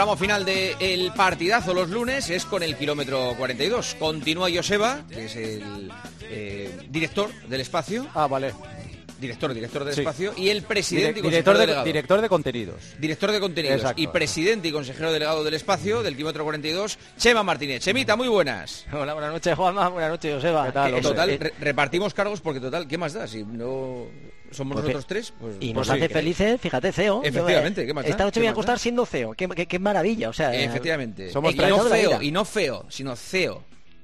tramo final del partidazo los lunes es con el kilómetro 42. Continúa Joseba, que es el eh, director del espacio. Ah, vale. Director, director del espacio y el presidente y director, de, director de contenidos. Director de contenidos y presidente y consejero delegado del espacio del kilómetro 42, Chema Martínez. Chemita, muy buenas. Hola, buenas noches, Juanma. Buenas noches, Joseba. ¿Qué tal? total, repartimos cargos porque total, ¿qué más da? Si no somos nosotros tres, pues, y pues nos hace felices, fíjate, CEO. Efectivamente, ¿qué más Esta noche voy a acostar siendo CEO, qué, qué, maravilla, o sea. Efectivamente. Somos y, no feo, y no feo, sino CEO.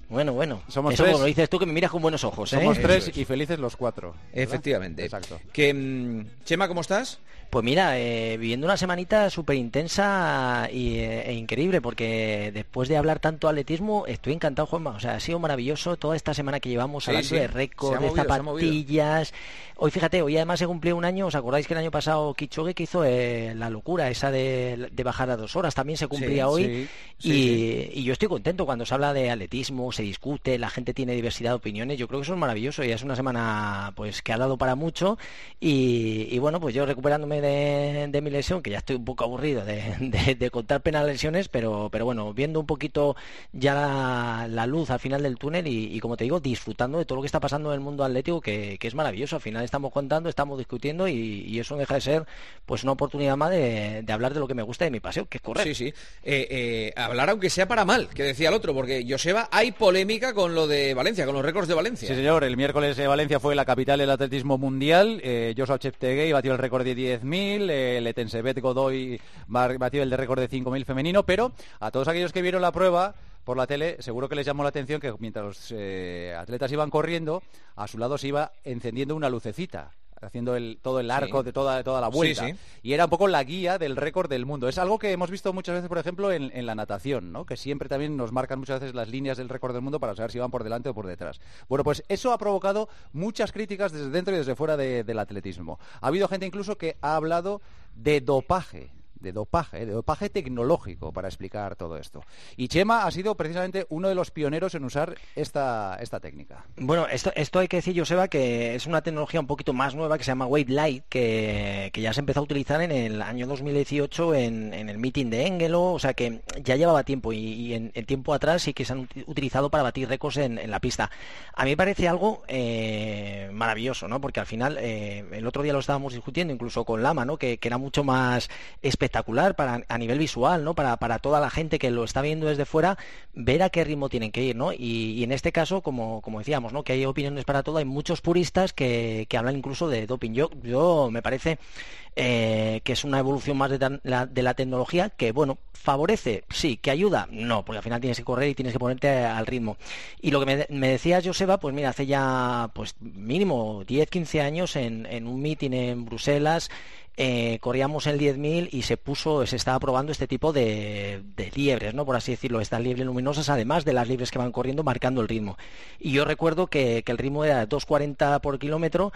Bueno, bueno. Somos Eso tres. lo dices tú que me miras con buenos ojos. ¿eh? Somos tres y felices los cuatro. Efectivamente. Exacto. Que, mm, Chema, ¿cómo estás? Pues mira, eh, viviendo una semanita súper intensa eh, e increíble, porque después de hablar tanto atletismo, estoy encantado, Juanma. O sea, ha sido maravilloso toda esta semana que llevamos hablando de récord, de zapatillas. Hoy, fíjate, hoy además se cumplió un año. ¿Os acordáis que el año pasado Kichogue que hizo eh, la locura esa de, bajar a dos horas? También se cumplía hoy. y, yo estoy contento cuando se habla de atletismo, se discute, la gente tiene diversidad de opiniones. Yo creo que eso es maravilloso y es una semana pues que ha dado para mucho. y bueno, pues yo recuperándome de, mi lesión, que ya estoy un poco aburrido de, contar penas lesiones, pero, pero bueno, viendo un poquito ya la, luz al final del túnel y, como te digo, disfrutando de todo lo que está pasando en el mundo atlético, que, es maravilloso. Al final estamos contando, estamos discutiendo y, eso deja de ser pues una oportunidad más de, hablar de lo que me gusta de mi paseo, que es correr. Sí, sí. Eh, eh, hablar aunque sea para mal, que decía el otro, porque Joseba, hay polémica con lo de Valencia, con los récords de Valencia. Sí, señor. El miércoles de Valencia fue la capital del atletismo mundial. Eh, Joshua Cheptegei batió el récord de 10 10.000, eh, Letensebet Godoy batió el de récord de 5.000 femenino, pero a todos aquellos que vieron la prueba por la tele, seguro que les llamó la atención que mientras los eh, atletas iban corriendo, a su lado se iba encendiendo una lucecita haciendo el, todo el arco de toda, toda la vuelta. Y era un poco la guía del récord del mundo. Es algo que hemos visto muchas veces, por ejemplo, en, la natación, ¿no? que siempre también nos marcan muchas veces las líneas del récord del mundo para saber si van por delante o por detrás. Bueno, pues eso ha provocado muchas críticas desde dentro y desde fuera del atletismo. Ha habido gente incluso que ha hablado de dopaje de dopaje, de dopaje tecnológico para explicar todo esto. Y Chema ha sido precisamente uno de los pioneros en usar esta, esta técnica. Bueno, esto, esto hay que decir, Joseba, que es una tecnología un poquito más nueva que se llama Wave Light, que, ya se empezó a utilizar en el año 2018 en, en el meeting de Engelo, o sea que ya llevaba tiempo y, en, tiempo atrás sí que se han utilizado para batir récords en, la pista. A mí me parece algo eh, maravilloso, ¿no? Porque al final, eh, el otro día lo estábamos discutiendo incluso con Lama, ¿no? Que, que era mucho más espectacular espectacular para, a nivel visual, ¿no? Para, para toda la gente que lo está viendo desde fuera, ver a qué ritmo tienen que ir, ¿no? Y, en este caso, como, como decíamos, ¿no? Que hay opiniones para todo, hay muchos puristas que, que hablan incluso de doping. Yo, yo me parece eh, que es una evolución más de la, de la, tecnología que, bueno, favorece, sí, que ayuda, no, porque al final tienes que correr y tienes que ponerte al ritmo. Y lo que me, me decía Joseba, pues mira, hace ya, pues mínimo 10, 15 años en, en un meeting en Bruselas, eh, corríamos el 10.000 y se puso, se estaba probando este tipo de, liebres, ¿no? Por así decirlo, estas liebres luminosas, además de las liebres que van corriendo, marcando el ritmo. Y yo recuerdo que el ritmo era 2.40 por kilómetro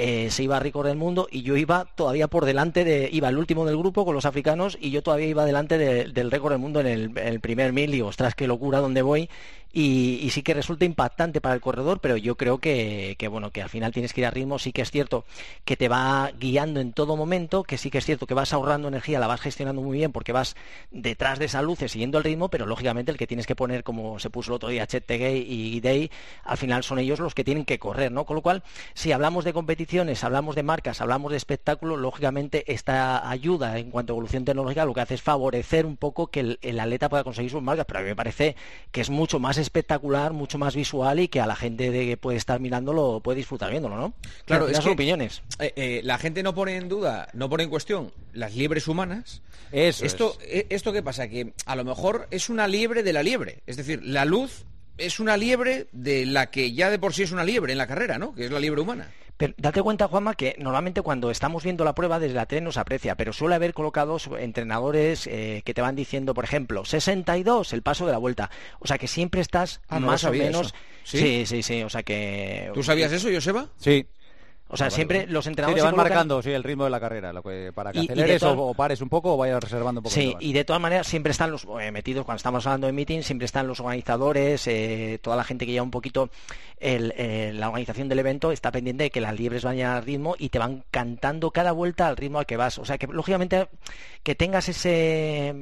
eh, se iba a récord del mundo y yo iba todavía por delante de, iba el último del grupo con los africanos y yo todavía iba delante del récord del mundo en el, primer mil y ostras, qué locura dónde voy y, sí que resulta impactante para el corredor, pero yo creo que, bueno, que al final tienes que ir a ritmo, sí que es cierto que te va guiando en todo momento, que sí que es cierto que vas ahorrando energía, la vas gestionando muy bien porque vas detrás de esa luces siguiendo el ritmo, pero lógicamente el que tienes que poner, como se puso el otro día Chet Tegay y Day, al final son ellos los que tienen que correr, ¿no? Con lo cual, si hablamos de hablamos de marcas, hablamos de espectáculo, lógicamente esta ayuda en cuanto a evolución tecnológica lo que hace es favorecer un poco que el, el atleta pueda conseguir sus marcas, pero a mí me parece que es mucho más espectacular, mucho más visual y que a la gente de que puede estar mirándolo puede disfrutar viéndolo, ¿no? Claro, es opiniones. Eh, eh, la gente no pone en duda, no pone en cuestión las liebres humanas. Eso esto, eh, esto qué pasa que a lo mejor es una liebre de la liebre, es decir, la luz es una liebre de la que ya de por sí es una liebre en la carrera, ¿no? Que es la liebre humana. Pero date cuenta, Juanma, que normalmente cuando estamos viendo la prueba desde la tele nos aprecia, pero suele haber colocados entrenadores eh, que te van diciendo, por ejemplo, 62, el paso de la vuelta. O sea que siempre estás ah, más o menos... ¿Sí? ¿Sí? sí, sí, o sea que... ¿Tú sabías eso, Joseba? Sí. O sea, siempre los entrenadores... Sí, te van marcando sí, el ritmo de la carrera, lo que, para que aceleres o, pares un poco o vayas reservando un poco. Sí, y de todas maneras siempre están los eh, metidos, cuando estamos hablando de meeting, siempre están los organizadores, eh, toda la gente que lleva un poquito eh, la organización del evento, está pendiente de que las liebres vayan al ritmo y te van cantando cada vuelta al ritmo al que vas. O sea, que lógicamente que tengas ese,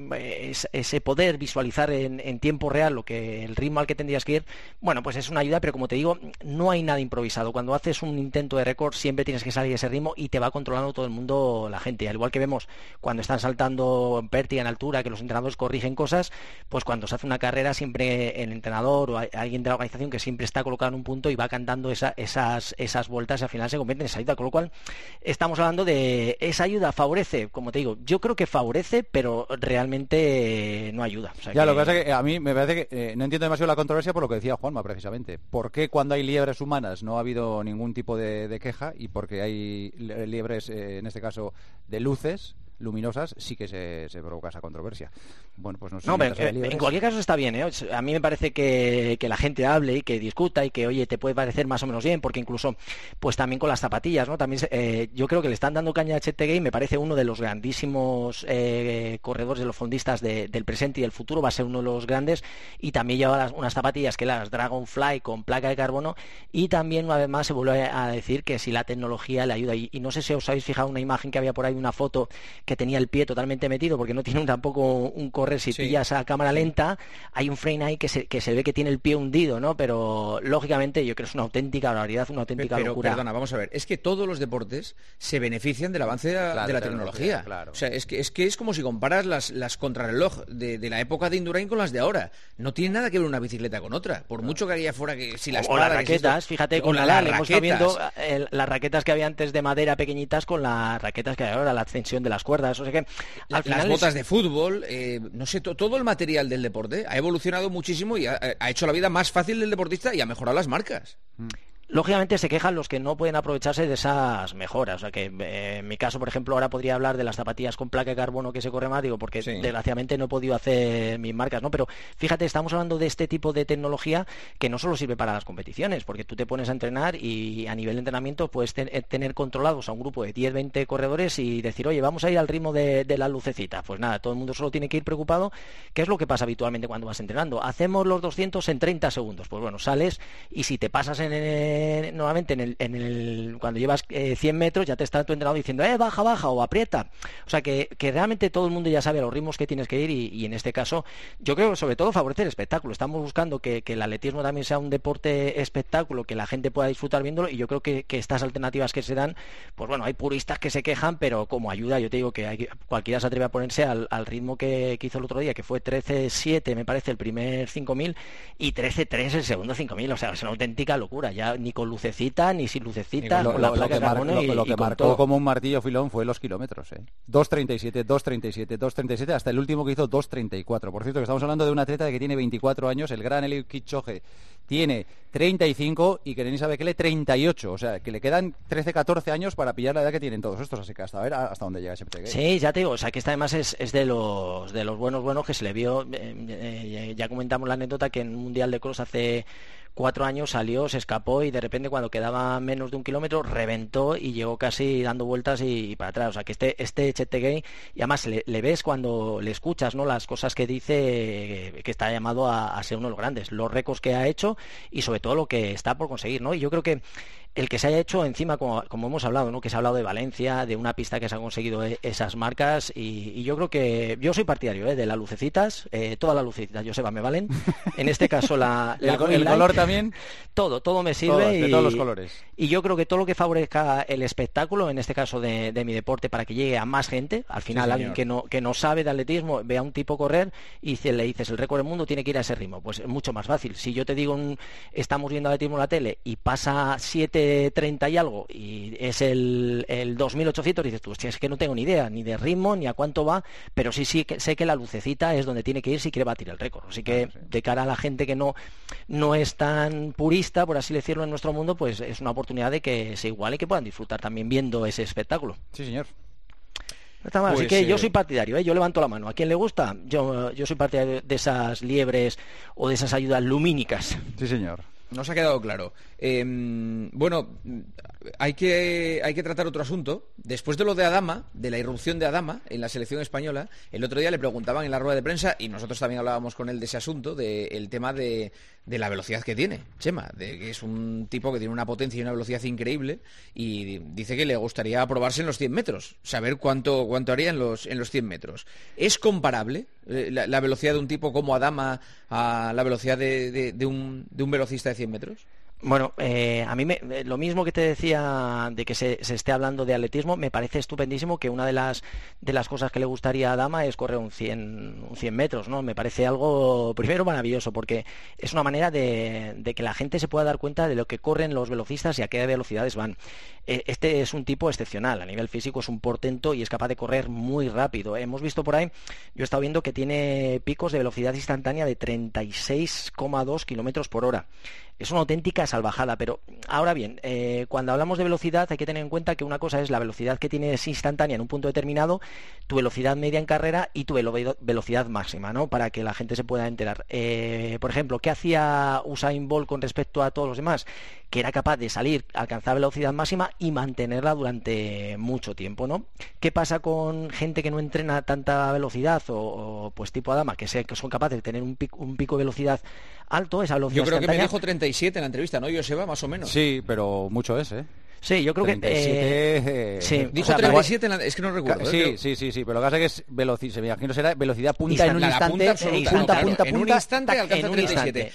ese poder visualizar en, en tiempo real lo que el ritmo al que tendrías que ir, bueno, pues es una ayuda, pero como te digo, no hay nada improvisado. Cuando haces un intento de récord, siempre tienes que salir ese ritmo y te va controlando todo el mundo la gente. Al igual que vemos cuando están saltando en pértiga en altura, que los entrenadores corrigen cosas, pues cuando se hace una carrera siempre el entrenador o alguien de la organización que siempre está colocado en un punto y va cantando esas, esas vueltas y al final se convierte en esa ayuda. Con lo cual estamos hablando de esa ayuda favorece, como te digo, yo creo que favorece, pero realmente no ayuda. ya, lo que pasa es que a mí me parece que eh, no entiendo demasiado la controversia por lo que decía Juanma precisamente. ¿Por qué cuando hay liebres humanas no ha habido ningún tipo de queja y porque hay liebres, eh, en este caso, de luces, luminosas sí que se, se, provoca esa controversia. Bueno, pues no sé. Eh, en cualquier caso está bien, ¿eh? A mí me parece que, la gente hable y que discuta y que, oye, te puede parecer más o menos bien, porque incluso, pues también con las zapatillas, ¿no? También eh, yo creo que le están dando caña a y me parece uno de los grandísimos corredores de los fondistas del presente y del futuro, va a ser uno de los grandes y también lleva unas zapatillas que las Dragonfly con placa de carbono y también una vez más se vuelve a decir que si la tecnología le ayuda y, y no sé si os habéis fijado una imagen que había por ahí, una foto que tenía el pie totalmente metido porque no tiene tampoco un correr si pillas a cámara lenta hay un frame ahí que se, que se ve que tiene el pie hundido no pero lógicamente yo creo que es una auténtica barbaridad una auténtica pero, locura. perdona vamos a ver es que todos los deportes se benefician del avance de, la tecnología. o sea es que es que es como si comparas las, las contrarreloj de, la época de Indurain con las de ahora. No tiene nada que ver una bicicleta con otra por mucho que haya fuera que si las o, las raquetas fíjate con la, la hemos viendo eh, las raquetas que había antes de madera pequeñitas con las raquetas que hay ahora la ascensión de las cuerdas o sea las botas de fútbol, eh, no sé, todo el material del deporte ha evolucionado muchísimo y ha, ha, hecho la vida más fácil del deportista y ha mejorado las marcas. Mm lógicamente se quejan los que no pueden aprovecharse de esas mejoras. O sea que eh, en mi caso, por ejemplo, ahora podría hablar de las zapatillas con placa de carbono que se corre más, digo, porque desgraciadamente no he podido hacer mis marcas, ¿no? Pero fíjate, estamos hablando de este tipo de tecnología que no solo sirve para las competiciones, porque tú te pones a entrenar y a nivel de entrenamiento puedes eh, tener controlados a un grupo de 10, 20 corredores y decir, oye, vamos a ir al ritmo de, la lucecita. Pues nada, todo el mundo solo tiene que ir preocupado. ¿Qué es lo que pasa habitualmente cuando vas entrenando? Hacemos los 200 en 30 segundos. Pues bueno, sales y si te pasas en el nuevamente en el, en el, cuando llevas 100 eh, metros ya te está tu entrenador diciendo, eh, baja, baja o aprieta. O sea que, que realmente todo el mundo ya sabe los ritmos que tienes que ir y, en este caso yo creo que sobre todo favorece el espectáculo. Estamos buscando que, el atletismo también sea un deporte espectáculo, que la gente pueda disfrutar viéndolo y yo creo que, estas alternativas que se dan, pues bueno, hay puristas que se quejan, pero como ayuda yo te digo que hay, cualquiera se atreve a ponerse al, ritmo que, hizo el otro día, que fue 13-7 me parece el primer 5000 y 13-3 el segundo 5000, o sea, es una auténtica locura, ya ni con lucecita, ni sin lucecita, lo, lo, que, marcó como un martillo filón fue los kilómetros. ¿eh? 2.37, 2.37, 2.37, hasta el último que hizo 2.34. Por cierto, que estamos hablando de un atleta que tiene 24 años, el gran Eliud Kipchoge tiene 35 y que sabe que le 38. O sea, que le quedan 13, 14 años para pillar la edad que tienen todos estos. Así que hasta ver hasta dónde llega ese pequeño. Sí, ya te digo. O sea, que esta además es, de los de los buenos buenos que se le vio. Eh, eh, ya comentamos la anécdota que en un Mundial de Cross hace cuatro años salió, se escapó y de repente cuando quedaba menos de un kilómetro reventó y llegó casi dando vueltas y, para atrás. O sea que este, este Gay, y además le, ves cuando le escuchas ¿no? las cosas que dice que está llamado a, a, ser uno de los grandes, los récords que ha hecho y sobre todo lo que está por conseguir. ¿no? Y yo creo que el que se haya hecho encima, como, hemos hablado, ¿no? que se ha hablado de Valencia, de una pista que se ha conseguido e, esas marcas, y, yo creo que yo soy partidario ¿eh? de las lucecitas, eh, todas las lucecitas, Joseba, me valen. En este caso, la, el, color también. Todo, todo me sirve. y, de todos los colores. Y yo creo que todo lo que favorezca el espectáculo, en este caso de, mi deporte, para que llegue a más gente, al final alguien que no, que no sabe de atletismo, ve a un tipo correr y le dices el récord del mundo tiene que ir a ese ritmo, pues es mucho más fácil. Si yo te digo, estamos viendo atletismo en la tele y pasa siete 30 y algo y es el, el 2800, dices tú, es que no tengo ni idea, ni de ritmo, ni a cuánto va, pero sí, sí que sé que la lucecita es donde tiene que ir si quiere batir el récord. Así que de cara a la gente que no, no es tan purista, por así decirlo, en nuestro mundo, pues es una oportunidad de que se iguale y que puedan disfrutar también viendo ese espectáculo. Sí, señor. Así pues, que yo eh, soy partidario, ¿eh? yo levanto la mano. ¿A quién le gusta? Yo, yo soy partidario de esas liebres o de esas ayudas lumínicas. Sí, señor. Nos ha quedado claro. Em, bueno, hay que, hay que tratar otro asunto. Después de lo de Adama, de la irrupción de Adama en la selección española, el otro día le preguntaban en la rueda de prensa, y nosotros también hablábamos con él de ese asunto, del tema de, la velocidad que tiene, Chema, de que es un tipo que tiene una potencia y una velocidad increíble, y dice que le gustaría probarse en los 100 metros, saber cuánto, cuánto haría en los, en los 100 metros. ¿Es comparable eh, la, velocidad de un tipo como Adama a la velocidad de, un, de un velocista de 100 metros? Bueno, eh, a mí me, eh, lo mismo que te decía de que se, esté hablando de atletismo, me parece estupendísimo que una de las, de las cosas que le gustaría a Dama es correr un 100, un 100 metros, ¿no? Me parece algo, primero, maravilloso, porque es una manera de, que la gente se pueda dar cuenta de lo que corren los velocistas y a qué velocidades van. Eh, este es un tipo excepcional, a nivel físico es un portento y es capaz de correr muy rápido. Hemos visto por ahí, yo he estado viendo que tiene picos de velocidad instantánea de 36,2 kilómetros por hora es una auténtica salvajada. Pero ahora bien, eh, cuando hablamos de velocidad hay que tener en cuenta que una cosa es la velocidad que tienes instantánea en un punto determinado, tu velocidad media en carrera y tu velocidad máxima, ¿no? Para que la gente se pueda enterar. Eh, por ejemplo, ¿qué hacía Usain Bolt con respecto a todos los demás? Que era capaz de salir, alcanzar velocidad máxima y mantenerla durante mucho tiempo, ¿no? ¿Qué pasa con gente que no entrena tanta velocidad o, pues tipo Adama, que, que son capaces de tener un pico, un pico de velocidad alto, esa velocidad Yo creo que me dijo 37 en la entrevista, ¿no, Joseba? Más o menos. Sí, pero mucho es, ¿eh? Sí, yo creo que... Eh, sí. Dijo 37, es que no recuerdo. Sí, ¿eh? sí, sí, sí, pero lo que pasa es que es velocidad, se me imagino será velocidad punta en un instante, punta, punta, punta, en un instante alcanza 37.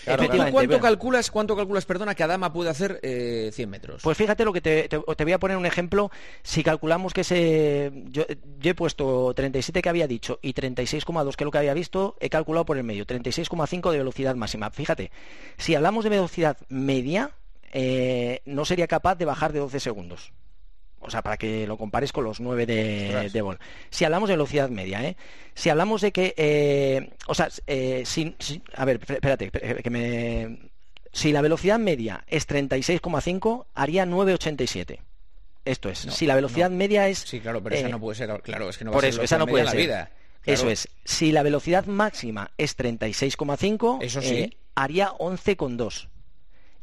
cuánto calculas, cuánto calculas, perdona, que Adama puede hacer eh, 100 metros? Pues fíjate lo que te, te, voy a poner un ejemplo. Si calculamos que se... Yo, yo he puesto 37 que había dicho y 36,2 que es lo que había visto, he calculado por el medio, 36,5 de velocidad máxima. Fíjate, si hablamos de velocidad media, eh, no sería capaz de bajar de 12 segundos. O sea, para que lo compares con los 9 de, de Ball. Si hablamos de velocidad media, ¿eh? Si hablamos de que... Eh, o sea, eh, a ver, espérate, que me... Si la velocidad media es 36,5, haría 9,87. Esto es. si la velocidad media es... Sí, claro, pero esa no puede ser... Claro, es que no por eso, esa no puede ser. La vida. Eso es. Si la velocidad máxima es 36,5, eso sí. haría 11,2.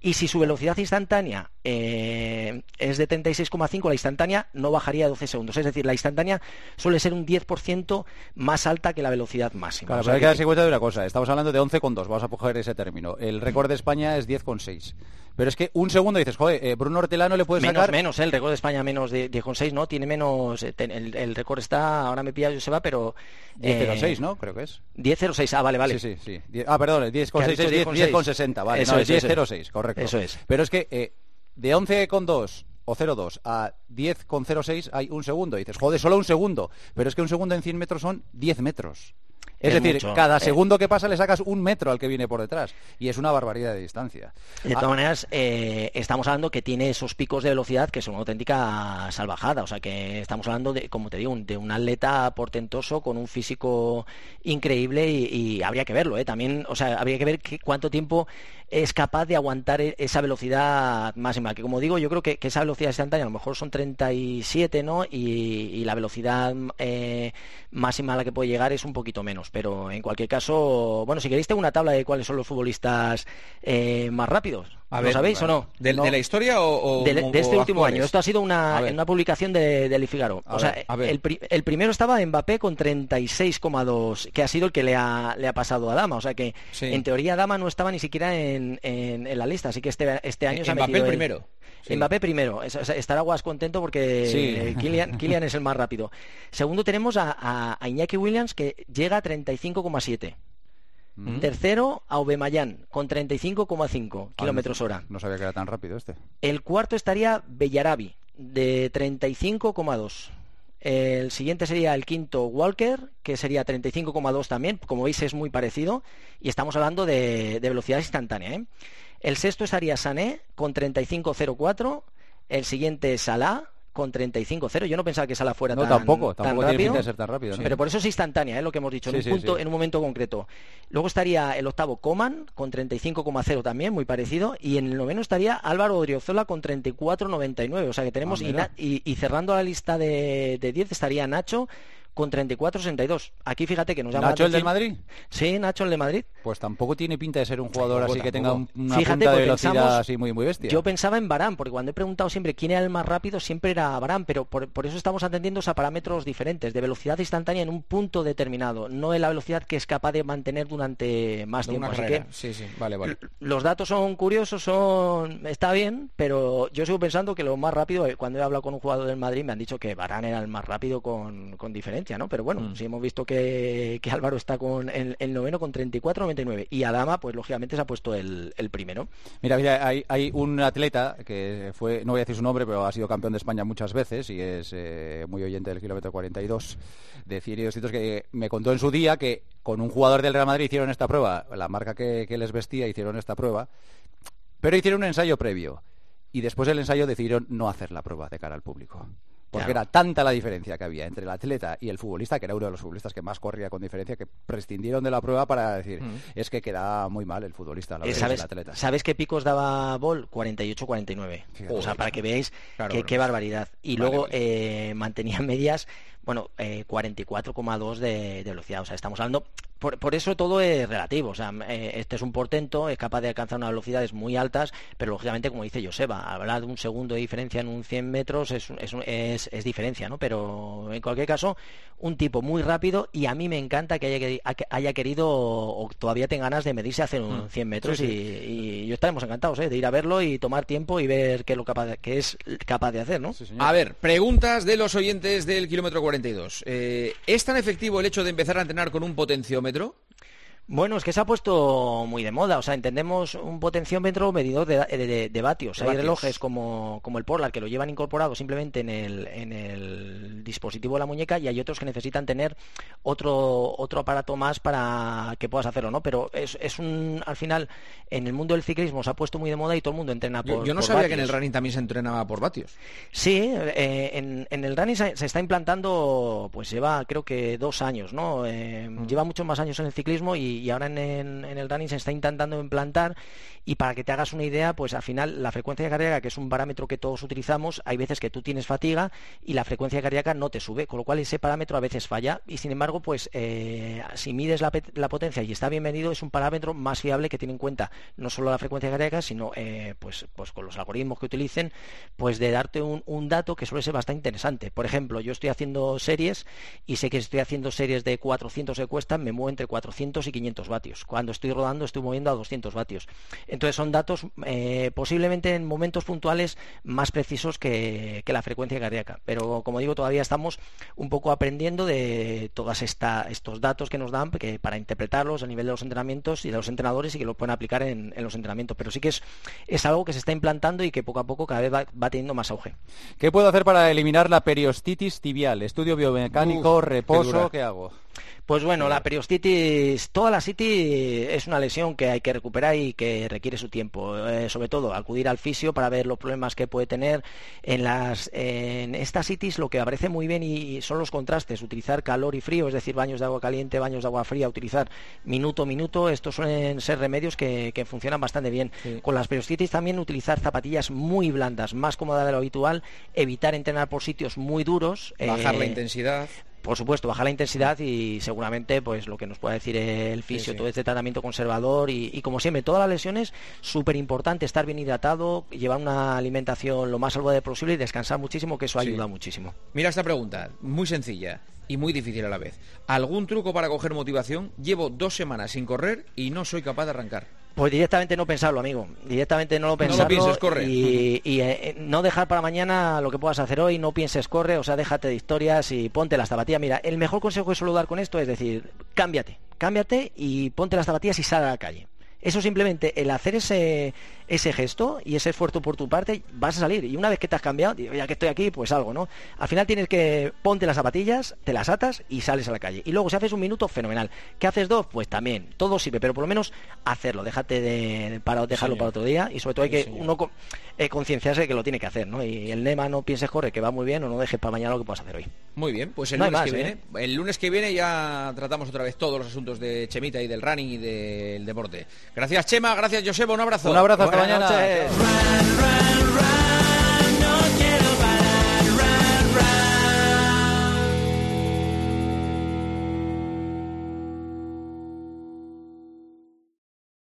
Y si su velocidad instantánea eh, es de 36,5, la instantánea no bajaría de 12 segundos. Es decir, la instantánea suele ser un 10% más alta que la velocidad máxima. Claro, pero hay que darse cuenta de una cosa. Estamos hablando de 11,2, vamos a coger ese término. El récord de España es 10,6. Pero es que un segundo dices, joder, eh, Bruno Hortelano le puede menos, sacar... Menos, eh, el récord de España menos de 10,6, ¿no? Tiene menos... el, récord está, ahora me pilla va, pero... 10,06, ¿no? Creo que es. 10,06, ah, vale, vale. Sí, sí, sí. Ah, perdón, 10,6 es 10,60, vale. Eso no, es 10,06, correcto. Eso es. Pero es que eh, de 11,2 o 0,2 a 10,06 hay un segundo. Y dices, joder, solo un segundo. Pero es que un segundo en 100 metros son 10 metros. Es, decir, cada eh. segundo que pasa le sacas un metro al que viene por detrás. Y es una barbaridad de distancia. De todas ah. maneras, eh, estamos hablando que tiene esos picos de velocidad que son una auténtica salvajada. O sea, que estamos hablando de, como te digo, de un atleta portentoso con un físico increíble y, habría que verlo. ¿eh? También, o sea, habría que ver cuánto tiempo es capaz de aguantar e-, esa velocidad máxima. Que como digo, yo creo que, esa velocidad instantánea a lo mejor son 37, ¿no? Y, la velocidad eh, máxima a la que puede llegar es un poquito menos. Pero en cualquier caso, bueno, si queréis tengo una tabla de cuáles son los futbolistas eh, más rápidos. ¿Lo sabéis o no? ¿De, la historia o, de, este último año? Esto ha sido una, una publicación de, de Figaro. o sea, el, el, primero estaba Mbappé con 36,2, que ha sido el que le ha, le ha pasado a Dama. O sea que en teoría Dama no estaba ni siquiera en, en, la lista, así que este, este año se ha Mbappé el primero. Mbappé primero, estará guas contento porque Kylian, es el más rápido. Segundo tenemos a, a Iñaki Williams que llega a 35,7. Tercero, Aubameyang, con 35,5 kilómetros hora. No sabía que era tan rápido este. El cuarto estaría Bellarabi, de 35,2. El siguiente sería el quinto Walker, que sería 35,2 también. Como veis es muy parecido. Y estamos hablando de, velocidad instantánea. ¿eh? El sexto estaría Sané con 35,04. El siguiente Salah con 35-0. Yo no pensaba que Sala fuera tan, tampoco, tampoco tan rápido. ser tan rápido. Pero por eso es instantánea, es ¿eh? lo que hemos dicho, en, un punto, en un momento concreto. Luego estaría el octavo Coman con 35,0 también, muy parecido. Y en el noveno estaría Álvaro Odriozola con 34,99. O sea que tenemos, ah, y, cerrando la lista de, de 10 estaría Nacho con 34-62. Aquí fíjate que nos llama ¿Nacho el del Madrid? Sí, Nacho el de Madrid. Pues tampoco tiene pinta de ser un jugador así que tenga una punta de velocidad así muy, muy bestia. Yo pensaba en Barán, porque cuando he preguntado siempre quién era el más rápido, siempre era Barán, pero por, eso estamos atendiendo a parámetros diferentes, de velocidad instantánea en un punto determinado, no en la velocidad que es capaz de mantener durante más tiempo. Así que, sí, sí, vale, vale. Los datos son curiosos, son está bien, pero yo sigo pensando que lo más rápido, eh, cuando he hablado con un jugador del Madrid, me han dicho que Barán era el más rápido con, con diferencia. ¿No? Pero bueno, mm. si hemos visto que, Álvaro está con el, noveno con 34-99 y Adama, pues lógicamente se ha puesto el, primero. Mira, mira hay, un atleta que fue, no voy a decir su nombre, pero ha sido campeón de España muchas veces y es eh, muy oyente del kilómetro 42 de Cirios que me contó en su día que con un jugador del Real Madrid hicieron esta prueba, la marca que, que les vestía hicieron esta prueba, pero hicieron un ensayo previo y después del ensayo decidieron no hacer la prueba de cara al público porque era tanta la diferencia que había entre el atleta y el futbolista, que era uno de los futbolistas que más corría con diferencia, que prescindieron de la prueba para decir, mm. es que queda muy mal el futbolista, la eh, ¿Sabes, atleta. ¿Sabes qué picos daba Bol? 48-49. O sea, para que veáis qué, barbaridad. Y luego eh, mantenía medias bueno, eh, 44,2 de, de, velocidad. O sea, estamos hablando por, eso todo es relativo. O sea, eh, este es un portento, es capaz de alcanzar unas velocidades muy altas, pero lógicamente, como dice Joseba, hablar de un segundo de diferencia en un 100 metros es, es, es, diferencia, ¿no? Pero en cualquier caso, un tipo muy rápido y a mí me encanta que haya, haya querido o todavía tenga ganas de medirse hace un 100 mm. metros Y, yo estaremos encantados ¿eh? de ir a verlo y tomar tiempo y ver qué es, lo capaz que es capaz de hacer, ¿no? a ver, preguntas de los oyentes del kilómetro 42. Eh, ¿Es tan efectivo el hecho de empezar a entrenar con un potenciómetro? Bueno, es que se ha puesto muy de moda. O sea, entendemos un potenciómetro medidor de, de, vatios. Hay relojes como, como el Polar que lo llevan incorporado simplemente en el, en el dispositivo de la muñeca y hay otros que necesitan tener otro, otro aparato más para que puedas hacerlo, ¿no? Pero es, es un, al final, en el mundo del ciclismo se ha puesto muy de moda y todo el mundo entrena por Yo, no sabía que en el running también se entrenaba por vatios. Sí, eh, en, el running se, está implantando, pues lleva creo que dos años, ¿no? Eh, mm. Lleva muchos más años en el ciclismo y y, ahora en, el running se está intentando implantar y para que te hagas una idea, pues al final la frecuencia cardíaca, que es un parámetro que todos utilizamos, hay veces que tú tienes fatiga y la frecuencia cardíaca no te sube, con lo cual ese parámetro a veces falla y sin embargo, pues eh, si mides la, potencia y está bien medido, es un parámetro más fiable que tiene en cuenta no solo la frecuencia cardíaca, sino eh, pues, pues con los algoritmos que utilicen, pues de darte un, dato que suele ser bastante interesante. Por ejemplo, yo estoy haciendo series y sé que estoy haciendo series de 400 de cuesta, me muevo entre 400 y 500 vatios. Cuando estoy rodando estoy moviendo a 200 vatios. Entonces son datos eh, posiblemente en momentos puntuales más precisos que, la frecuencia cardíaca. Pero como digo, todavía estamos un poco aprendiendo de todos estos datos que nos dan que para interpretarlos a nivel de los entrenamientos y de los entrenadores y que lo pueden aplicar en, los entrenamientos. Pero sí que es, es algo que se está implantando y que poco a poco cada vez va, teniendo más auge. ¿Qué puedo hacer para eliminar la periostitis tibial? Estudio biomecánico, reposo, ¿qué hago? Pues bueno, la periostitis, toda la city es una lesión que hay que recuperar y que requiere su tiempo. Eh, sobre todo, acudir al fisio para ver los problemas que puede tener. En, las, en esta citis lo que aparece muy bien y son los contrastes. Utilizar calor y frío, es decir, baños de agua caliente, baños de agua fría, utilizar minuto a minuto. Estos suelen ser remedios que, funcionan bastante bien. Con las periostitis también utilizar zapatillas muy blandas, más cómodas de lo habitual. Evitar entrenar por sitios muy duros. Bajar la eh, intensidad por supuesto, bajar la intensidad y seguramente pues lo que nos pueda decir el fisio, todo este tratamiento conservador y, como siempre, todas las lesiones, súper importante estar bien hidratado, llevar una alimentación lo más saludable posible y descansar muchísimo, que eso ayuda muchísimo. Mira esta pregunta, muy sencilla y muy difícil a la vez. ¿Algún truco para coger motivación? Llevo dos semanas sin correr y no soy capaz de arrancar. Pues directamente no pensarlo, amigo. Directamente no lo pensarlo. No lo pienses, corre. Y, eh, no dejar para mañana lo que puedas hacer hoy, no pienses, corre, o sea, déjate de historias y ponte las zapatillas. Mira, el mejor consejo que suelo dar con esto es decir, cámbiate, cámbiate y ponte las zapatillas y sal a la calle. Eso simplemente, el hacer ese, ese gesto y ese esfuerzo por tu parte, vas a salir. Y una vez que te has cambiado, ya que estoy aquí, pues algo, ¿no? Al final tienes que ponte las zapatillas, te las atas y sales a la calle. Y luego si haces un minuto, fenomenal. ¿Qué haces dos? Pues también, todo sirve, pero por lo menos hacerlo, déjate de para, dejarlo para otro día y sobre todo hay que uno eh, concienciarse que lo tiene que hacer, ¿no? Y el lema no pienses corre, que va muy bien o no dejes para mañana lo que puedas hacer hoy. Muy bien, pues el lunes que viene, ¿eh? el lunes que viene ya tratamos otra vez todos los asuntos de Chemita y del running y del deporte. Gracias, Chema. Gracias, Joseba. Un abrazo. Un abrazo mañana. Noches.